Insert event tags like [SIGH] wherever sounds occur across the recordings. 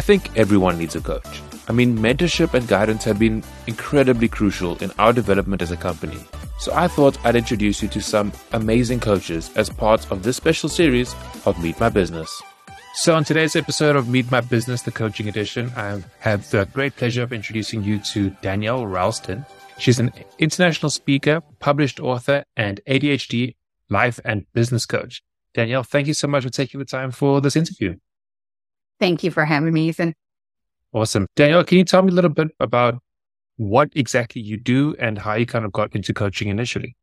I think everyone needs a coach. I mean, mentorship and guidance have been incredibly crucial in our development as a company. So I thought I'd introduce you to some amazing coaches as part of this special series of Meet My Business. So, on today's episode of Meet My Business, the coaching edition, I have the great pleasure of introducing you to Danielle Ralston. She's an international speaker, published author, and ADHD life and business coach. Danielle, thank you so much for taking the time for this interview. Thank you for having me, Ethan. Awesome. Danielle, can you tell me a little bit about what exactly you do and how you kind of got into coaching initially?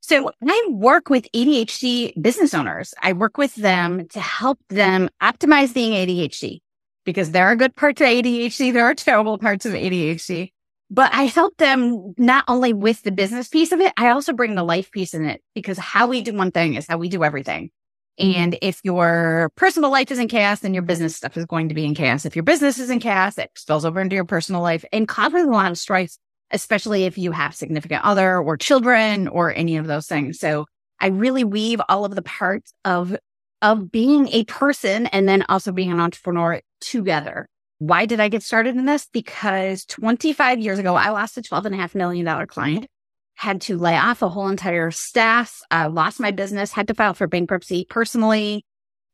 So I work with ADHD business owners. I work with them to help them optimize being ADHD because there are good parts of ADHD. There are terrible parts of ADHD, but I help them not only with the business piece of it. I also bring the life piece in it because how we do one thing is how we do everything. And if your personal life is in chaos, then your business stuff is going to be in chaos. If your business is in chaos, it spills over into your personal life and causes a lot of strife especially if you have significant other or children or any of those things. So I really weave all of the parts of, of being a person and then also being an entrepreneur together. Why did I get started in this? Because 25 years ago, I lost a $12.5 million client, had to lay off a whole entire staff, uh, lost my business, had to file for bankruptcy personally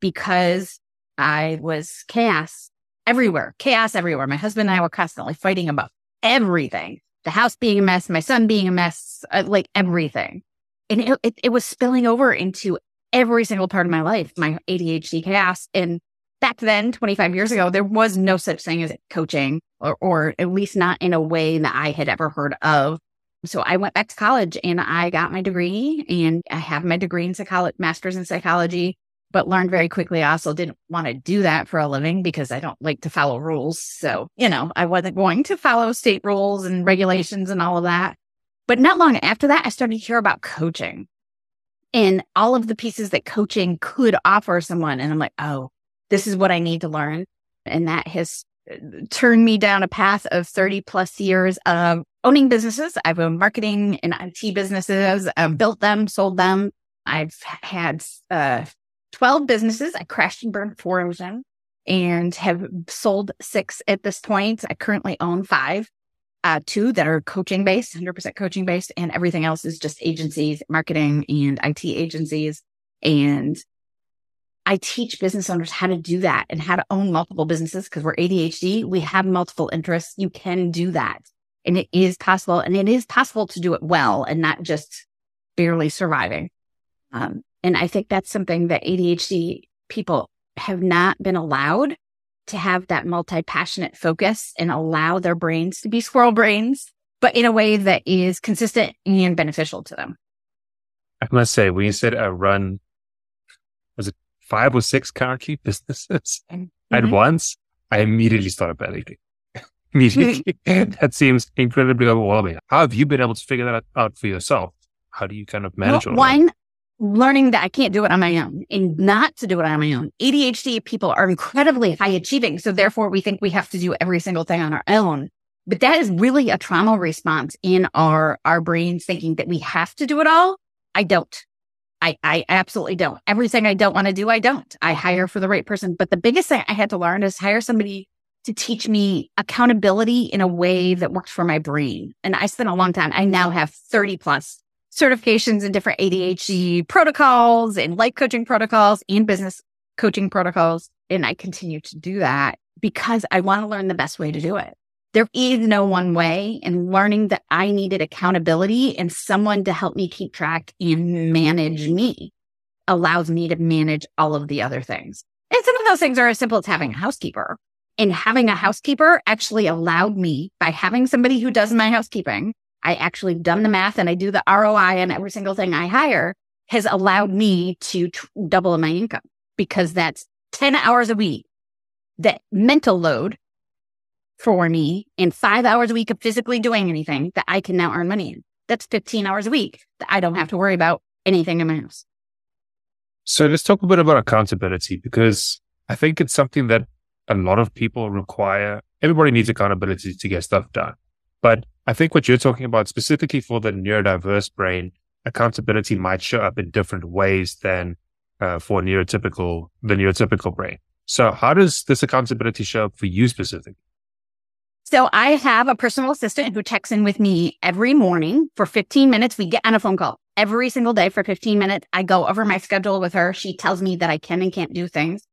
because I was chaos everywhere, chaos everywhere. My husband and I were constantly fighting about everything the house being a mess, my son being a mess, uh, like everything. And it, it, it was spilling over into every single part of my life, my ADHD chaos. And back then, 25 years ago, there was no such thing as coaching or, or at least not in a way that I had ever heard of. So I went back to college and I got my degree and I have my degree in psychology, master's in psychology but learned very quickly I also didn't want to do that for a living because I don't like to follow rules. So, you know, I wasn't going to follow state rules and regulations and all of that. But not long after that, I started to hear about coaching and all of the pieces that coaching could offer someone. And I'm like, oh, this is what I need to learn. And that has uh, turned me down a path of 30 plus years of owning businesses. I've owned marketing and IT businesses, I've built them, sold them. I've had uh, 12 businesses. I crashed and burned four of them and have sold six at this point. I currently own five, uh, two that are coaching based, 100% coaching based, and everything else is just agencies, marketing and IT agencies. And I teach business owners how to do that and how to own multiple businesses because we're ADHD. We have multiple interests. You can do that and it is possible and it is possible to do it well and not just barely surviving. Um, and I think that's something that ADHD people have not been allowed to have that multi passionate focus and allow their brains to be squirrel brains, but in a way that is consistent and beneficial to them. I must say, when you said I run, was it five or six currently businesses mm-hmm. at once? I immediately started panicking. Immediately. [LAUGHS] that seems incredibly overwhelming. How have you been able to figure that out for yourself? How do you kind of manage well, One, learning that I can't do it on my own and not to do it on my own. ADHD people are incredibly high achieving. So therefore we think we have to do every single thing on our own. But that is really a trauma response in our, our brains thinking that we have to do it all. I don't. I, I absolutely don't. Everything I don't want to do, I don't. I hire for the right person. But the biggest thing I had to learn is hire somebody to teach me accountability in a way that worked for my brain. And I spent a long time. I now have 30 plus certifications in different ADHD protocols and life coaching protocols and business coaching protocols. And I continue to do that because I want to learn the best way to do it. There is no one way and learning that I needed accountability and someone to help me keep track and manage me allows me to manage all of the other things. And some of those things are as simple as having a housekeeper. And having a housekeeper actually allowed me by having somebody who does my housekeeping I actually done the math and I do the ROI on every single thing I hire has allowed me to tr- double my income because that's 10 hours a week. That mental load for me and five hours a week of physically doing anything that I can now earn money in. That's 15 hours a week that I don't have to worry about anything in my house. So let's talk a bit about accountability because I think it's something that a lot of people require. Everybody needs accountability to get stuff done. But I think what you're talking about specifically for the neurodiverse brain, accountability might show up in different ways than uh, for neurotypical, the neurotypical brain. So how does this accountability show up for you specifically? So I have a personal assistant who checks in with me every morning for 15 minutes. We get on a phone call every single day for 15 minutes. I go over my schedule with her. She tells me that I can and can't do things.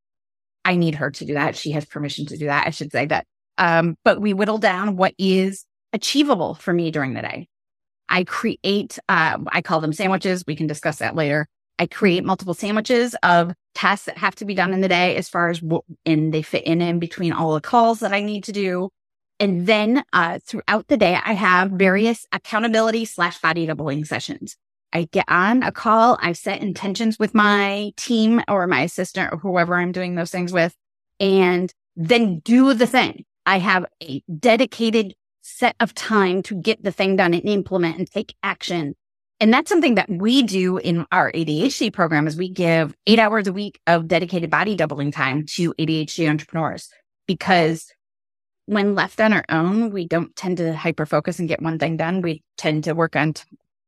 I need her to do that. She has permission to do that. I should say that. Um, but we whittle down what is achievable for me during the day. I create, uh, I call them sandwiches. We can discuss that later. I create multiple sandwiches of tasks that have to be done in the day as far as what, and they fit in in between all the calls that I need to do. And then uh, throughout the day, I have various accountability slash body doubling sessions. I get on a call. I've set intentions with my team or my assistant or whoever I'm doing those things with, and then do the thing. I have a dedicated set of time to get the thing done and implement and take action. And that's something that we do in our ADHD program is we give eight hours a week of dedicated body doubling time to ADHD entrepreneurs because when left on our own, we don't tend to hyper focus and get one thing done. We tend to work on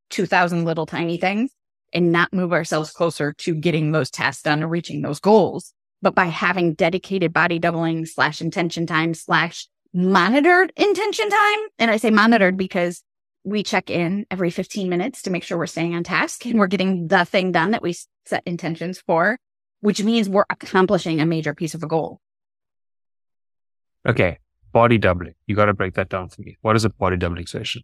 2000 little tiny things and not move ourselves closer to getting those tasks done or reaching those goals. But by having dedicated body doubling slash intention time slash monitored intention time, and I say monitored because we check in every 15 minutes to make sure we're staying on task and we're getting the thing done that we set intentions for, which means we're accomplishing a major piece of a goal. Okay body doubling. You got to break that down for me. What is a body doubling session?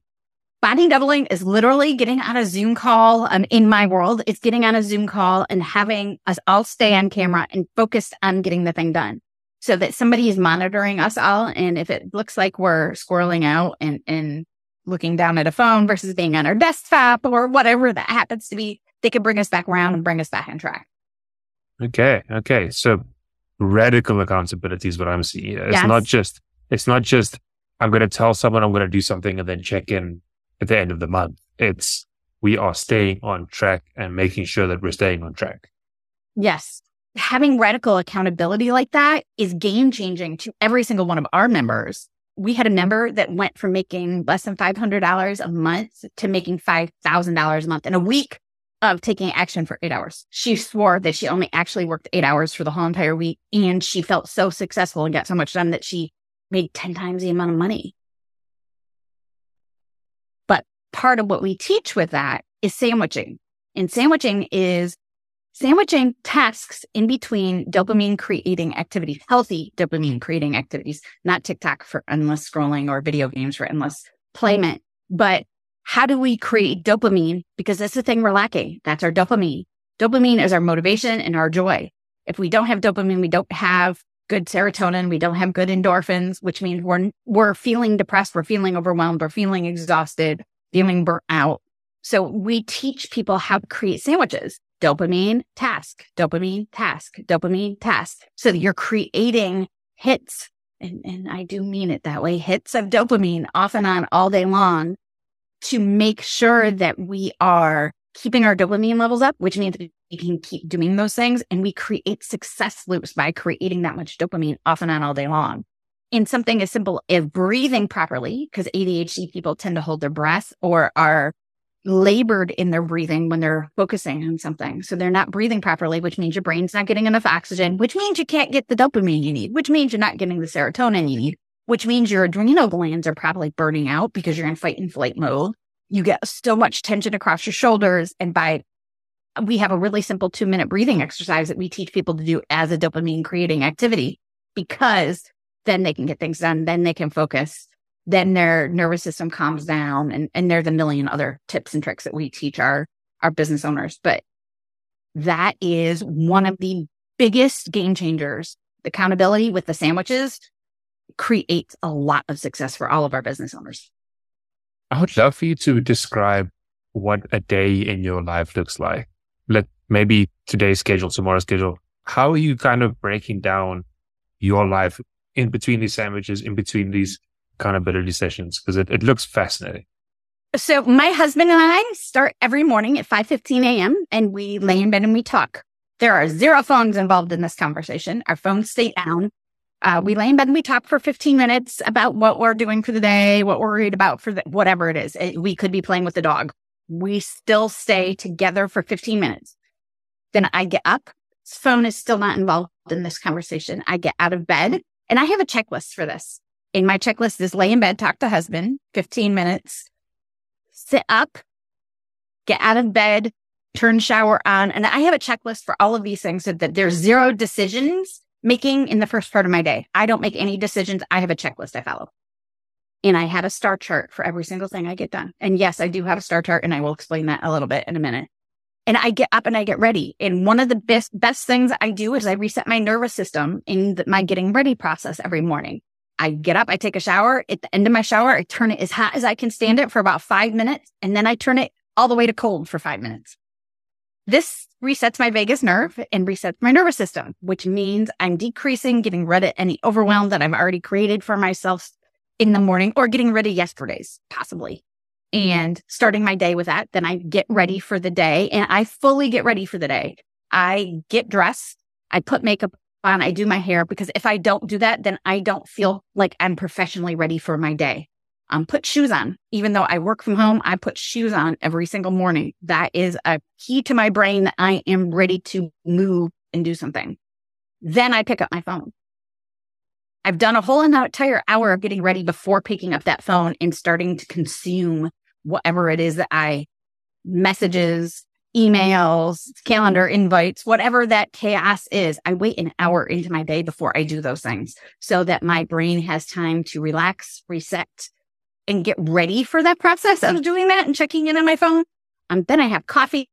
Body doubling is literally getting on a Zoom call. Um, in my world, it's getting on a Zoom call and having us all stay on camera and focused on getting the thing done so that somebody is monitoring us all. And if it looks like we're squirreling out and, and looking down at a phone versus being on our desktop or whatever that happens to be, they can bring us back around and bring us back on track. Okay. Okay. So radical accountability is what I'm seeing. It's yes. not just it's not just, I'm going to tell someone I'm going to do something and then check in at the end of the month. It's, we are staying on track and making sure that we're staying on track. Yes. Having radical accountability like that is game changing to every single one of our members. We had a member that went from making less than $500 a month to making $5,000 a month in a week of taking action for eight hours. She swore that she only actually worked eight hours for the whole entire week. And she felt so successful and got so much done that she made 10 times the amount of money. Part of what we teach with that is sandwiching. And sandwiching is sandwiching tasks in between dopamine creating activities, healthy dopamine creating activities, not TikTok for endless scrolling or video games for endless playment. But how do we create dopamine? Because that's the thing we're lacking. That's our dopamine. Dopamine is our motivation and our joy. If we don't have dopamine, we don't have good serotonin. We don't have good endorphins, which means we're, we're feeling depressed. We're feeling overwhelmed. We're feeling exhausted, feeling burnt out. So we teach people how to create sandwiches. Dopamine, task, dopamine, task, dopamine, task. So that you're creating hits. And, and I do mean it that way. Hits of dopamine off and on all day long to make sure that we are keeping our dopamine levels up, which means we can keep doing those things and we create success loops by creating that much dopamine off and on all day long. In something as simple as breathing properly, because ADHD people tend to hold their breath or are labored in their breathing when they're focusing on something. So they're not breathing properly, which means your brain's not getting enough oxygen, which means you can't get the dopamine you need, which means you're not getting the serotonin you need, which means your adrenal glands are probably burning out because you're in fight and flight mode you get so much tension across your shoulders. And by, we have a really simple two minute breathing exercise that we teach people to do as a dopamine creating activity because then they can get things done. Then they can focus. Then their nervous system calms down. And, and there's a million other tips and tricks that we teach our, our business owners. But that is one of the biggest game changers. The accountability with the sandwiches creates a lot of success for all of our business owners. I would love for you to describe what a day in your life looks like. Let maybe today's schedule, tomorrow's schedule. How are you kind of breaking down your life in between these sandwiches, in between these accountability sessions? Because it, it looks fascinating. So my husband and I start every morning at 5:15 a.m. and we lay in bed and we talk. There are zero phones involved in this conversation. Our phones stay down. Uh, we lay in bed and we talk for 15 minutes about what we're doing for the day, what we're worried about for the, whatever it is. It, we could be playing with the dog. We still stay together for 15 minutes. Then I get up phone is still not involved in this conversation. I get out of bed and I have a checklist for this. In my checklist is lay in bed, talk to husband, 15 minutes, sit up, get out of bed, turn shower on. And I have a checklist for all of these things so that there's zero decisions making in the first part of my day. I don't make any decisions. I have a checklist I follow. And I have a star chart for every single thing I get done. And yes, I do have a star chart and I will explain that a little bit in a minute and I get up and I get ready. And one of the best, best things I do is I reset my nervous system in the, my getting ready process every morning. I get up, I take a shower. At the end of my shower, I turn it as hot as I can stand it for about five minutes. And then I turn it all the way to cold for five minutes. This resets my vagus nerve and resets my nervous system, which means I'm decreasing, getting rid of any overwhelm that I've already created for myself in the morning or getting rid of yesterday's possibly and starting my day with that. Then I get ready for the day and I fully get ready for the day. I get dressed. I put makeup on. I do my hair because if I don't do that, then I don't feel like I'm professionally ready for my day. Um, put shoes on. Even though I work from home, I put shoes on every single morning. That is a key to my brain that I am ready to move and do something. Then I pick up my phone. I've done a whole entire hour of getting ready before picking up that phone and starting to consume whatever it is that I messages, emails, calendar invites, whatever that chaos is. I wait an hour into my day before I do those things so that my brain has time to relax, reset, and get ready for that process of doing that and checking in on my phone. Um, then I have coffee.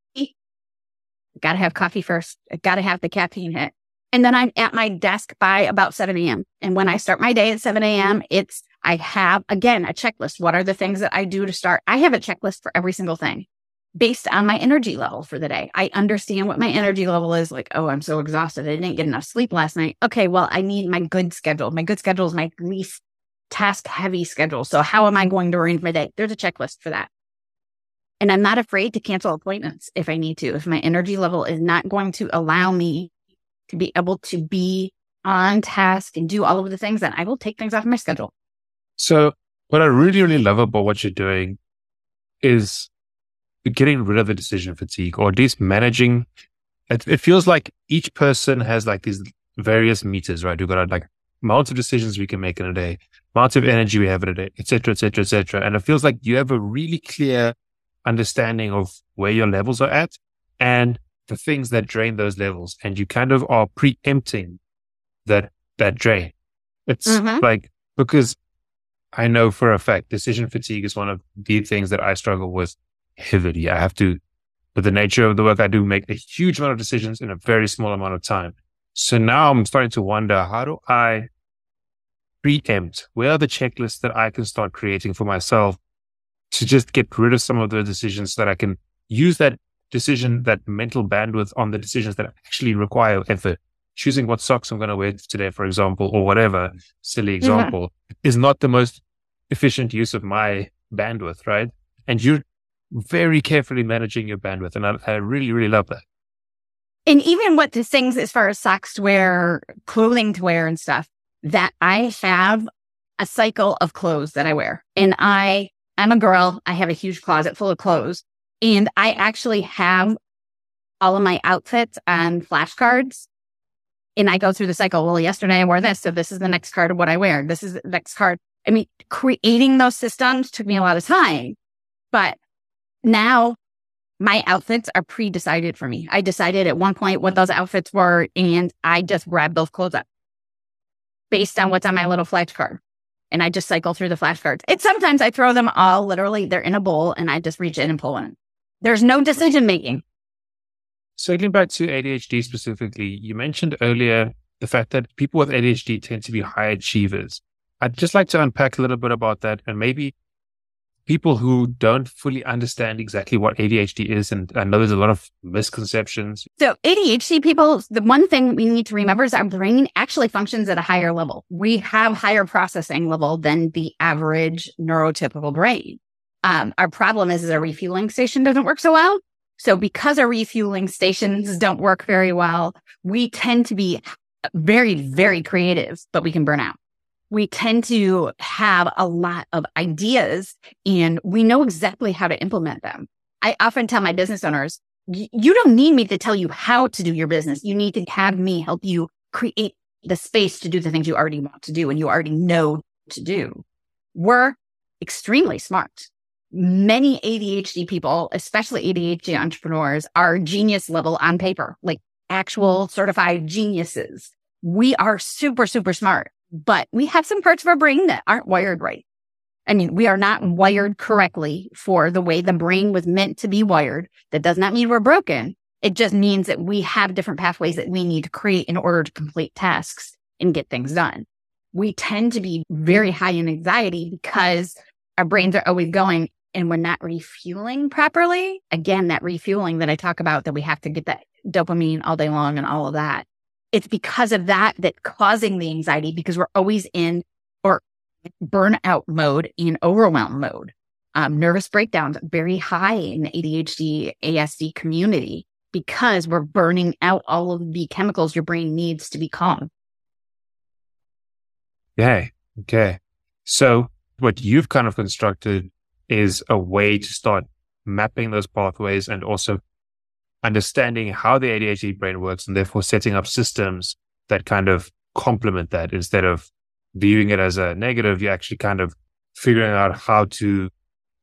Got to have coffee first. Got to have the caffeine hit. And then I'm at my desk by about 7 a.m. And when I start my day at 7 a.m., it's I have again a checklist. What are the things that I do to start? I have a checklist for every single thing based on my energy level for the day. I understand what my energy level is like. Oh, I'm so exhausted. I didn't get enough sleep last night. Okay. Well, I need my good schedule. My good schedule is my least task heavy schedule. So how am I going to arrange my day? There's a checklist for that. And I'm not afraid to cancel appointments if I need to. If my energy level is not going to allow me to be able to be on task and do all of the things, then I will take things off my schedule. So what I really, really love about what you're doing is getting rid of the decision fatigue or at least managing. It, it feels like each person has like these various meters, right? We've got like amounts of decisions we can make in a day, amounts of energy we have in a day, et cetera, et cetera, et cetera. And it feels like you have a really clear understanding of where your levels are at and the things that drain those levels. And you kind of are preempting that, that drain. It's mm-hmm. like, because I know for a fact decision fatigue is one of the things that I struggle with heavily. I have to, with the nature of the work I do, make a huge amount of decisions in a very small amount of time. So now I'm starting to wonder, how do I preempt? Where are the checklists that I can start creating for myself to just get rid of some of the decisions so that I can use that decision, that mental bandwidth on the decisions that actually require effort choosing what socks I'm going to wear today, for example, or whatever silly example mm-hmm. is not the most efficient use of my bandwidth, right? And you're very carefully managing your bandwidth. And I, I really, really love that. And even what the things as far as socks to wear, clothing to wear and stuff, that I have a cycle of clothes that I wear. And I, I'm a girl. I have a huge closet full of clothes and I actually have all of my outfits on flashcards and I go through the cycle. Well, yesterday I wore this. So this is the next card of what I wear. This is the next card. I mean, creating those systems took me a lot of time, but now my outfits are pre-decided for me. I decided at one point what those outfits were and I just grabbed those clothes up based on what's on my little flashcard. And I just cycle through the flashcards. It's sometimes I throw them all literally, they're in a bowl and I just reach in and pull one. There's no decision making. Circling back to ADHD specifically, you mentioned earlier the fact that people with ADHD tend to be high achievers. I'd just like to unpack a little bit about that and maybe people who don't fully understand exactly what ADHD is. And I know there's a lot of misconceptions. So ADHD people, the one thing we need to remember is our brain actually functions at a higher level. We have higher processing level than the average neurotypical brain. Um, our problem is, is our refueling station doesn't work so well. So because our refueling stations don't work very well, we tend to be very, very creative, but we can burn out. We tend to have a lot of ideas and we know exactly how to implement them. I often tell my business owners, you don't need me to tell you how to do your business. You need to have me help you create the space to do the things you already want to do and you already know to do. We're extremely smart. Many ADHD people, especially ADHD entrepreneurs, are genius level on paper, like actual certified geniuses. We are super, super smart, but we have some parts of our brain that aren't wired right. I mean, we are not wired correctly for the way the brain was meant to be wired. That does not mean we're broken. It just means that we have different pathways that we need to create in order to complete tasks and get things done. We tend to be very high in anxiety because our brains are always going and we're not refueling properly. Again, that refueling that I talk about that we have to get that dopamine all day long and all of that. It's because of that that causing the anxiety because we're always in or burnout mode in overwhelm mode. Um, nervous breakdowns very high in the ADHD ASD community because we're burning out all of the chemicals your brain needs to be calm. Okay. Okay. So what you've kind of constructed is a way to start mapping those pathways and also understanding how the ADHD brain works and therefore setting up systems that kind of complement that instead of viewing it as a negative, you're actually kind of figuring out how to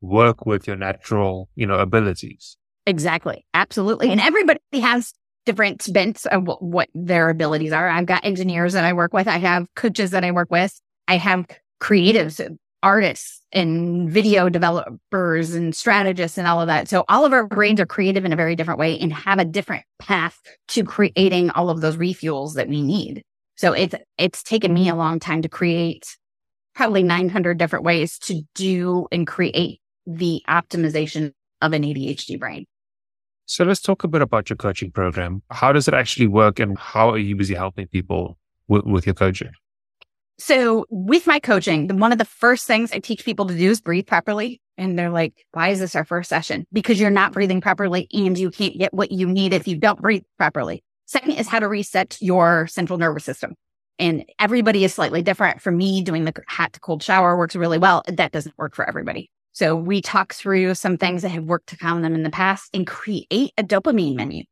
work with your natural, you know, abilities. Exactly. Absolutely. And everybody has different bents of what their abilities are. I've got engineers that I work with. I have coaches that I work with. I have creatives, artists and video developers and strategists and all of that. So all of our brains are creative in a very different way and have a different path to creating all of those refuels that we need. So it's, it's taken me a long time to create probably 900 different ways to do and create the optimization of an ADHD brain. So let's talk a bit about your coaching program. How does it actually work and how are you busy helping people with, with your coaching? So with my coaching, one of the first things I teach people to do is breathe properly. And they're like, why is this our first session? Because you're not breathing properly and you can't get what you need if you don't breathe properly. Second is how to reset your central nervous system. And everybody is slightly different. For me, doing the hot to cold shower works really well. That doesn't work for everybody. So we talk through some things that have worked to calm them in the past and create a dopamine menu.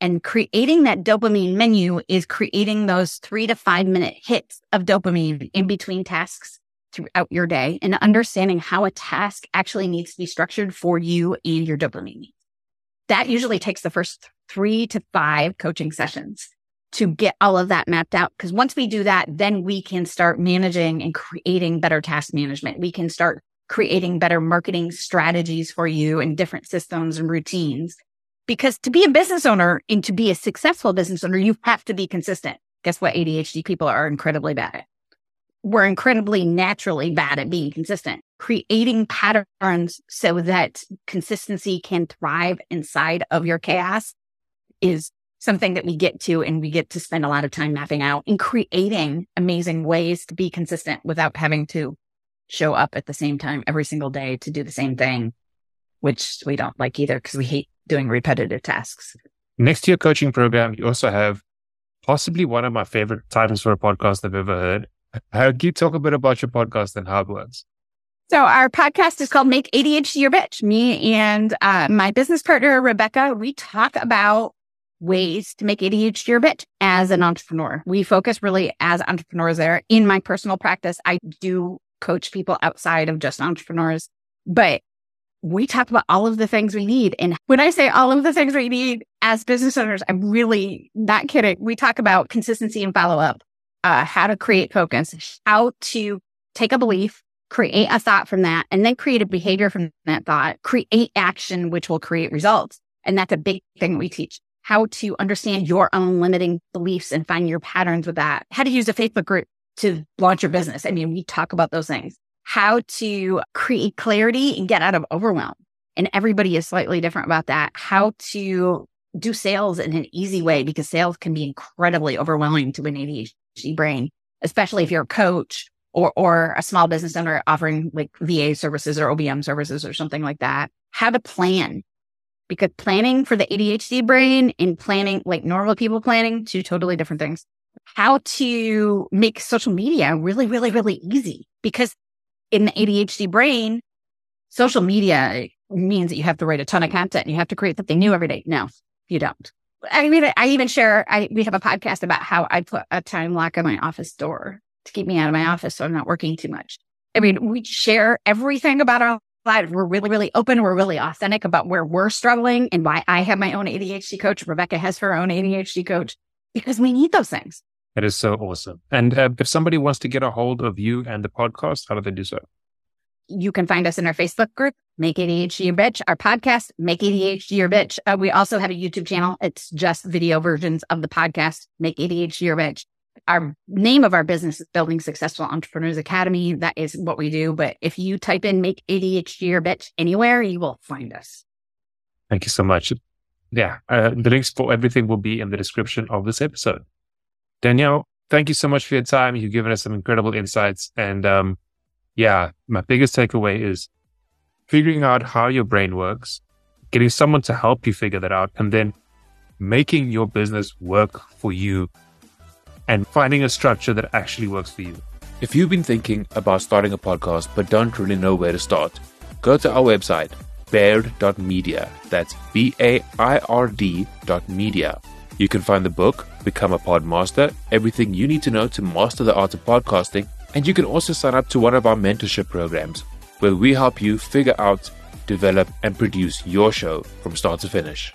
And creating that dopamine menu is creating those three to five minute hits of dopamine in between tasks throughout your day and understanding how a task actually needs to be structured for you and your dopamine That usually takes the first three to five coaching sessions to get all of that mapped out. Because once we do that, then we can start managing and creating better task management. We can start creating better marketing strategies for you and different systems and routines. Because to be a business owner and to be a successful business owner, you have to be consistent. Guess what? ADHD people are incredibly bad at. We're incredibly naturally bad at being consistent, creating patterns so that consistency can thrive inside of your chaos is something that we get to and we get to spend a lot of time mapping out and creating amazing ways to be consistent without having to show up at the same time every single day to do the same thing, which we don't like either because we hate doing repetitive tasks. Next to your coaching program, you also have possibly one of my favorite titles for a podcast I've ever heard. How can you talk a bit about your podcast and how it works? So our podcast is called Make ADHD Your Bitch. Me and uh, my business partner, Rebecca, we talk about ways to make ADHD your bitch as an entrepreneur. We focus really as entrepreneurs there. In my personal practice, I do coach people outside of just entrepreneurs. But we talk about all of the things we need. And when I say all of the things we need as business owners, I'm really not kidding. We talk about consistency and follow up, uh, how to create focus, how to take a belief, create a thought from that, and then create a behavior from that thought, create action, which will create results. And that's a big thing we teach how to understand your own limiting beliefs and find your patterns with that, how to use a Facebook group to launch your business. I mean, we talk about those things, how to create clarity and get out of overwhelm. And everybody is slightly different about that. How to do sales in an easy way because sales can be incredibly overwhelming to an ADHD brain, especially if you're a coach or, or a small business owner offering like VA services or OBM services or something like that. How to plan because planning for the ADHD brain and planning like normal people planning, two totally different things how to make social media really, really, really easy because in the ADHD brain, social media means that you have to write a ton of content. You have to create something new every day. No, you don't. I mean, I even share, I, we have a podcast about how I put a time lock on my office door to keep me out of my office so I'm not working too much. I mean, we share everything about our lives. We're really, really open. We're really authentic about where we're struggling and why I have my own ADHD coach. Rebecca has her own ADHD coach because we need those things. That is so awesome. And uh, if somebody wants to get a hold of you and the podcast, how do they do so? You can find us in our Facebook group, Make ADHD Your Bitch, our podcast, Make ADHD Your Bitch. Uh, we also have a YouTube channel. It's just video versions of the podcast, Make ADHD Your Bitch. Our name of our business is Building Successful Entrepreneurs Academy. That is what we do. But if you type in Make ADHD Your Bitch anywhere, you will find us. Thank you so much. Yeah, uh, the links for everything will be in the description of this episode. Danielle, thank you so much for your time. You've given us some incredible insights. And um, yeah, my biggest takeaway is figuring out how your brain works, getting someone to help you figure that out, and then making your business work for you and finding a structure that actually works for you. If you've been thinking about starting a podcast but don't really know where to start, go to our website, baird.media. That's B A I R D media. You can find the book, Become a Podmaster, everything you need to know to master the art of podcasting, and you can also sign up to one of our mentorship programs where we help you figure out, develop, and produce your show from start to finish.